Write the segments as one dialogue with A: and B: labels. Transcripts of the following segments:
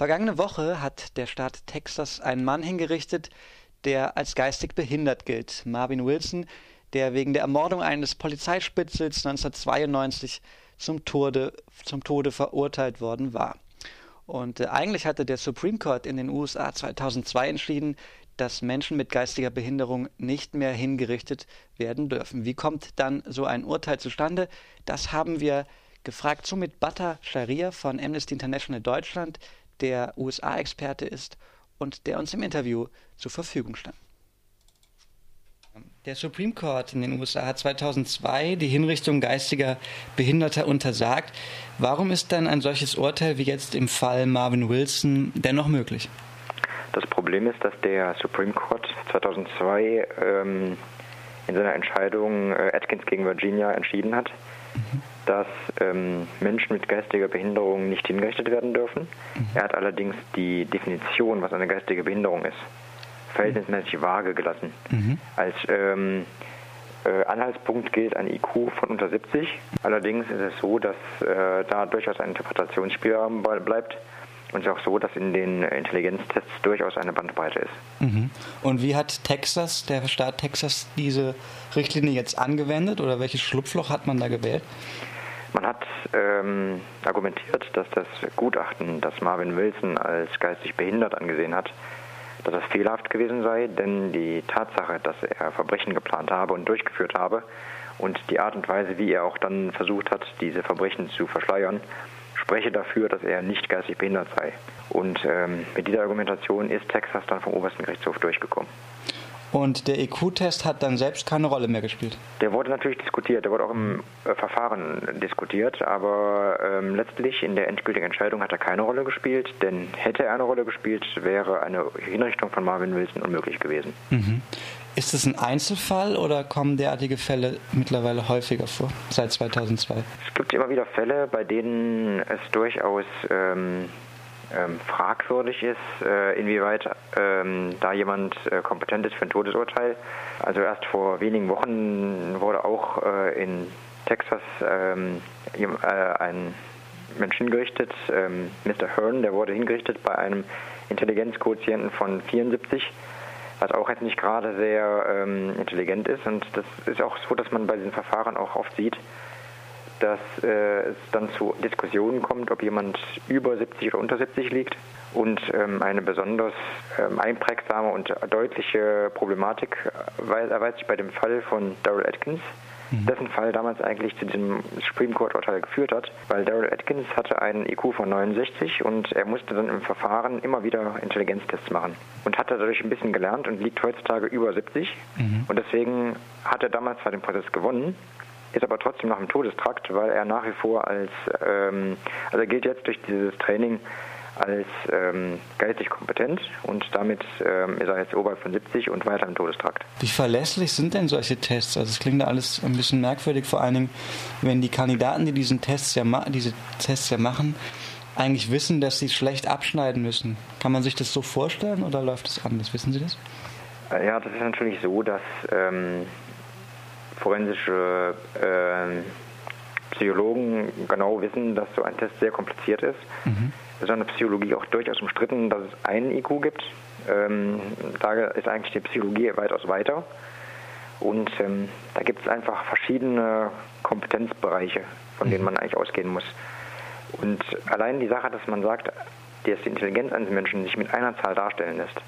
A: Vergangene Woche hat der Staat Texas einen Mann hingerichtet, der als geistig behindert gilt. Marvin Wilson, der wegen der Ermordung eines Polizeispitzels 1992 zum Tode, zum Tode verurteilt worden war. Und äh, eigentlich hatte der Supreme Court in den USA 2002 entschieden, dass Menschen mit geistiger Behinderung nicht mehr hingerichtet werden dürfen. Wie kommt dann so ein Urteil zustande? Das haben wir gefragt. Sumit Bhatta Sharia von Amnesty International Deutschland, der USA-Experte ist und der uns im Interview zur Verfügung stand. Der Supreme Court in den USA hat 2002 die Hinrichtung geistiger Behinderter untersagt. Warum ist dann ein solches Urteil wie jetzt im Fall Marvin Wilson dennoch möglich?
B: Das Problem ist, dass der Supreme Court 2002 ähm, in seiner Entscheidung äh, Atkins gegen Virginia entschieden hat, mhm dass ähm, Menschen mit geistiger Behinderung nicht hingerichtet werden dürfen. Mhm. Er hat allerdings die Definition, was eine geistige Behinderung ist, verhältnismäßig vage gelassen. Mhm. Als ähm, äh, Anhaltspunkt gilt ein IQ von unter 70. Allerdings ist es so, dass äh, da durchaus ein Interpretationsspielraum bleibt und es ist auch so, dass in den Intelligenztests durchaus eine Bandbreite ist.
A: Mhm. Und wie hat Texas, der Staat Texas, diese Richtlinie jetzt angewendet oder welches Schlupfloch hat man da gewählt?
B: Man hat ähm, argumentiert, dass das Gutachten, das Marvin Wilson als geistig behindert angesehen hat, dass das fehlerhaft gewesen sei, denn die Tatsache, dass er Verbrechen geplant habe und durchgeführt habe und die Art und Weise, wie er auch dann versucht hat, diese Verbrechen zu verschleiern, spreche dafür, dass er nicht geistig behindert sei. Und ähm, mit dieser Argumentation ist Texas dann vom obersten Gerichtshof durchgekommen.
A: Und der EQ-Test hat dann selbst keine Rolle mehr gespielt?
B: Der wurde natürlich diskutiert, der wurde auch im äh, Verfahren diskutiert, aber ähm, letztlich in der endgültigen Entscheidung hat er keine Rolle gespielt, denn hätte er eine Rolle gespielt, wäre eine Hinrichtung von Marvin Wilson unmöglich gewesen.
A: Mhm. Ist es ein Einzelfall oder kommen derartige Fälle mittlerweile häufiger vor, seit 2002?
B: Es gibt immer wieder Fälle, bei denen es durchaus ähm, ähm, fragwürdig ist, äh, inwieweit ähm, da jemand äh, kompetent ist für ein Todesurteil. Also erst vor wenigen Wochen wurde auch äh, in Texas ähm, äh, ein Mensch hingerichtet, ähm, Mr. Hearn, der wurde hingerichtet bei einem Intelligenzquotienten von 74 was auch jetzt nicht gerade sehr ähm, intelligent ist. Und das ist auch so, dass man bei diesen Verfahren auch oft sieht, dass äh, es dann zu Diskussionen kommt, ob jemand über 70 oder unter 70 liegt. Und ähm, eine besonders ähm, einprägsame und deutliche Problematik erweist sich bei dem Fall von Daryl Atkins, mhm. dessen Fall damals eigentlich zu diesem Supreme Court-Urteil geführt hat, weil Daryl Atkins hatte einen IQ von 69 und er musste dann im Verfahren immer wieder Intelligenztests machen und hatte dadurch ein bisschen gelernt und liegt heutzutage über 70 mhm. und deswegen hat er damals zwar den Prozess gewonnen, ist aber trotzdem noch im Todestrakt, weil er nach wie vor als, ähm, also er gilt jetzt durch dieses Training als ähm, geistig kompetent und damit ähm, ist er jetzt oberhalb von 70 und weiter im Todestrakt.
A: Wie verlässlich sind denn solche Tests? Also es klingt da alles ein bisschen merkwürdig, vor allen Dingen, wenn die Kandidaten, die diesen Tests ja diese Tests ja machen, eigentlich wissen, dass sie schlecht abschneiden müssen. Kann man sich das so vorstellen oder läuft es anders? Wissen Sie das?
B: Äh, ja, das ist natürlich so, dass ähm, forensische äh, Psychologen genau wissen, dass so ein Test sehr kompliziert ist. Mhm. Es ist in der Psychologie auch durchaus umstritten, dass es einen IQ gibt. Ähm, da ist eigentlich die Psychologie weitaus weiter. Und ähm, da gibt es einfach verschiedene Kompetenzbereiche, von mhm. denen man eigentlich ausgehen muss. Und allein die Sache, dass man sagt, dass die Intelligenz eines Menschen sich mit einer Zahl darstellen lässt,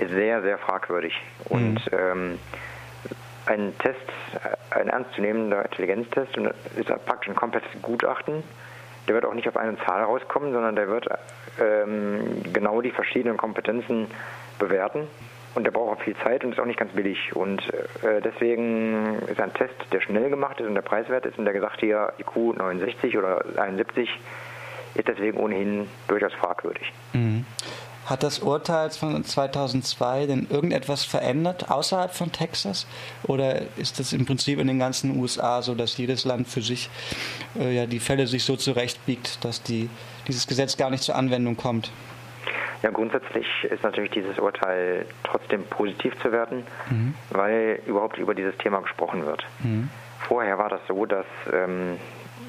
B: ist sehr, sehr fragwürdig. Mhm. Und ähm, ein Test, äh, ein ernstzunehmender Intelligenztest und ist praktisch ein komplettes Gutachten. Der wird auch nicht auf eine Zahl rauskommen, sondern der wird ähm, genau die verschiedenen Kompetenzen bewerten. Und der braucht auch viel Zeit und ist auch nicht ganz billig. Und äh, deswegen ist ein Test, der schnell gemacht ist und der preiswert ist und der gesagt hier IQ 69 oder 71, ist deswegen ohnehin durchaus fragwürdig.
A: Mhm. Hat das Urteil von 2002 denn irgendetwas verändert außerhalb von Texas? Oder ist das im Prinzip in den ganzen USA so, dass jedes Land für sich äh, ja, die Fälle sich so zurechtbiegt, dass die, dieses Gesetz gar nicht zur Anwendung kommt?
B: Ja, grundsätzlich ist natürlich dieses Urteil trotzdem positiv zu werten, mhm. weil überhaupt über dieses Thema gesprochen wird. Mhm. Vorher war das so, dass ähm,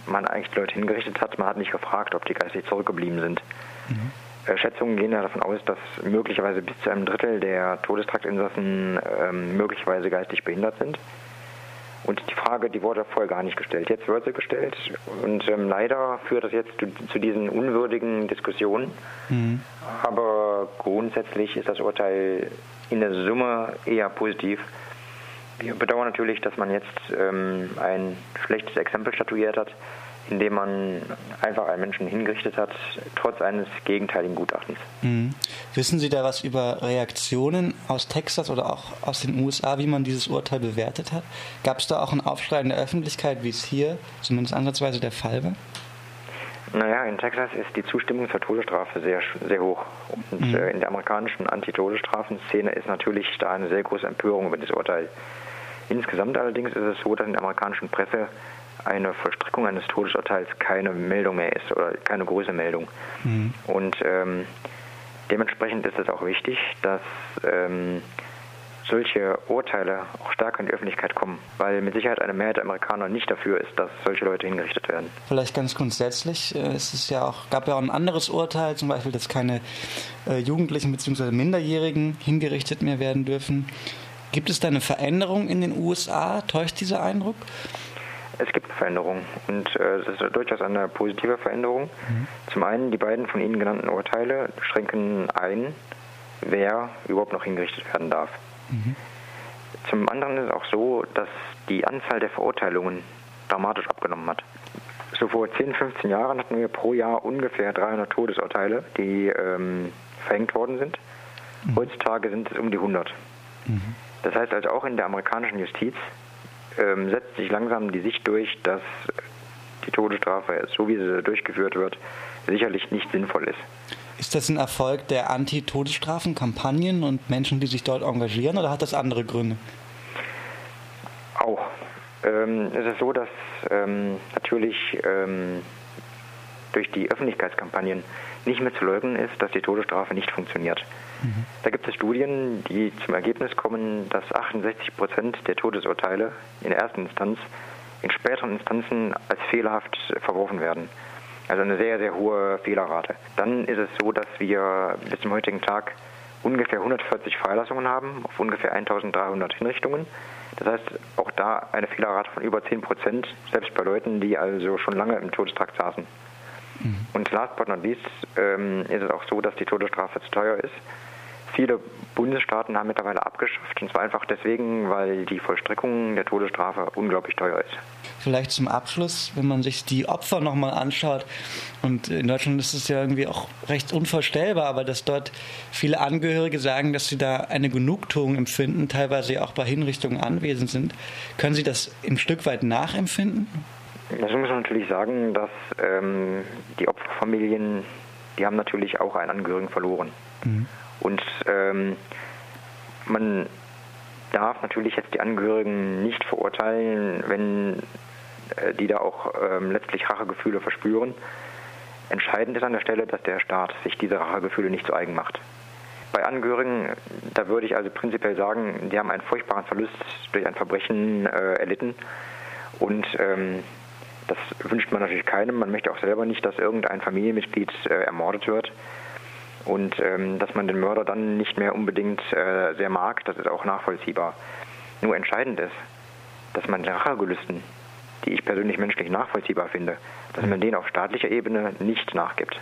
B: man eigentlich Leute hingerichtet hat, man hat nicht gefragt, ob die geistig zurückgeblieben sind. Mhm. Schätzungen gehen ja davon aus, dass möglicherweise bis zu einem Drittel der Todestraktinsassen ähm, möglicherweise geistig behindert sind. Und die Frage, die wurde vorher gar nicht gestellt. Jetzt wird sie gestellt. Und ähm, leider führt das jetzt zu, zu diesen unwürdigen Diskussionen. Mhm. Aber grundsätzlich ist das Urteil in der Summe eher positiv. Wir bedauern natürlich, dass man jetzt ähm, ein schlechtes Exempel statuiert hat indem man einfach einen Menschen hingerichtet hat, trotz eines gegenteiligen Gutachtens.
A: Mhm. Wissen Sie da was über Reaktionen aus Texas oder auch aus den USA, wie man dieses Urteil bewertet hat? Gab es da auch einen Aufschrei in der Öffentlichkeit, wie es hier zumindest ansatzweise der Fall war?
B: Naja, in Texas ist die Zustimmung zur Todesstrafe sehr, sehr hoch. Und mhm. äh, in der amerikanischen Antitodesstrafenszene ist natürlich da eine sehr große Empörung über das Urteil. Insgesamt allerdings ist es so, dass in der amerikanischen Presse eine Vollstreckung eines Todesurteils keine Meldung mehr ist oder keine große Meldung. Mhm. Und ähm, dementsprechend ist es auch wichtig, dass ähm, solche Urteile auch stärker in die Öffentlichkeit kommen, weil mit Sicherheit eine Mehrheit der Amerikaner nicht dafür ist, dass solche Leute hingerichtet werden.
A: Vielleicht ganz grundsätzlich, äh, es ist ja auch, gab ja auch ein anderes Urteil, zum Beispiel, dass keine äh, Jugendlichen bzw. Minderjährigen hingerichtet mehr werden dürfen. Gibt es da eine Veränderung in den USA? Täuscht dieser Eindruck?
B: Es gibt Veränderungen und äh, es ist durchaus eine positive Veränderung. Mhm. Zum einen, die beiden von Ihnen genannten Urteile schränken ein, wer überhaupt noch hingerichtet werden darf. Mhm. Zum anderen ist es auch so, dass die Anzahl der Verurteilungen dramatisch abgenommen hat. So vor 10, 15 Jahren hatten wir pro Jahr ungefähr 300 Todesurteile, die ähm, verhängt worden sind. Mhm. Heutzutage sind es um die 100. Mhm. Das heißt also auch in der amerikanischen Justiz ähm, setzt sich langsam die Sicht durch, dass die Todesstrafe, so wie sie durchgeführt wird, sicherlich nicht sinnvoll ist.
A: Ist das ein Erfolg der Anti-Todesstrafen-Kampagnen und Menschen, die sich dort engagieren, oder hat das andere Gründe?
B: Auch. Ähm, es ist so, dass ähm, natürlich ähm, durch die Öffentlichkeitskampagnen nicht mehr zu leugnen ist, dass die Todesstrafe nicht funktioniert. Mhm. Da gibt es Studien, die zum Ergebnis kommen, dass 68 Prozent der Todesurteile in der ersten Instanz in späteren Instanzen als fehlerhaft verworfen werden. Also eine sehr, sehr hohe Fehlerrate. Dann ist es so, dass wir bis zum heutigen Tag ungefähr 140 Freilassungen haben auf ungefähr 1300 Hinrichtungen. Das heißt, auch da eine Fehlerrate von über 10 Prozent, selbst bei Leuten, die also schon lange im Todestrakt saßen. Mhm. Und last but not least ähm, ist es auch so, dass die Todesstrafe zu teuer ist. Viele Bundesstaaten haben mittlerweile abgeschafft, und zwar einfach deswegen, weil die Vollstreckung der Todesstrafe unglaublich teuer ist.
A: Vielleicht zum Abschluss, wenn man sich die Opfer nochmal anschaut, und in Deutschland ist es ja irgendwie auch recht unvorstellbar, aber dass dort viele Angehörige sagen, dass sie da eine Genugtuung empfinden, teilweise auch bei Hinrichtungen anwesend sind. Können Sie das ein Stück weit nachempfinden?
B: Dazu muss man natürlich sagen, dass ähm, die Opferfamilien, die haben natürlich auch einen Angehörigen verloren. Mhm. Und ähm, man darf natürlich jetzt die Angehörigen nicht verurteilen, wenn äh, die da auch ähm, letztlich Rachegefühle verspüren. Entscheidend ist an der Stelle, dass der Staat sich diese Rachegefühle nicht zu eigen macht. Bei Angehörigen, da würde ich also prinzipiell sagen, die haben einen furchtbaren Verlust durch ein Verbrechen äh, erlitten und ähm, das wünscht man natürlich keinem. Man möchte auch selber nicht, dass irgendein Familienmitglied äh, ermordet wird. Und ähm, dass man den Mörder dann nicht mehr unbedingt äh, sehr mag, das ist auch nachvollziehbar. Nur entscheidend ist, dass man den Rachegelüsten, die ich persönlich menschlich nachvollziehbar finde, dass man denen auf staatlicher Ebene nicht nachgibt.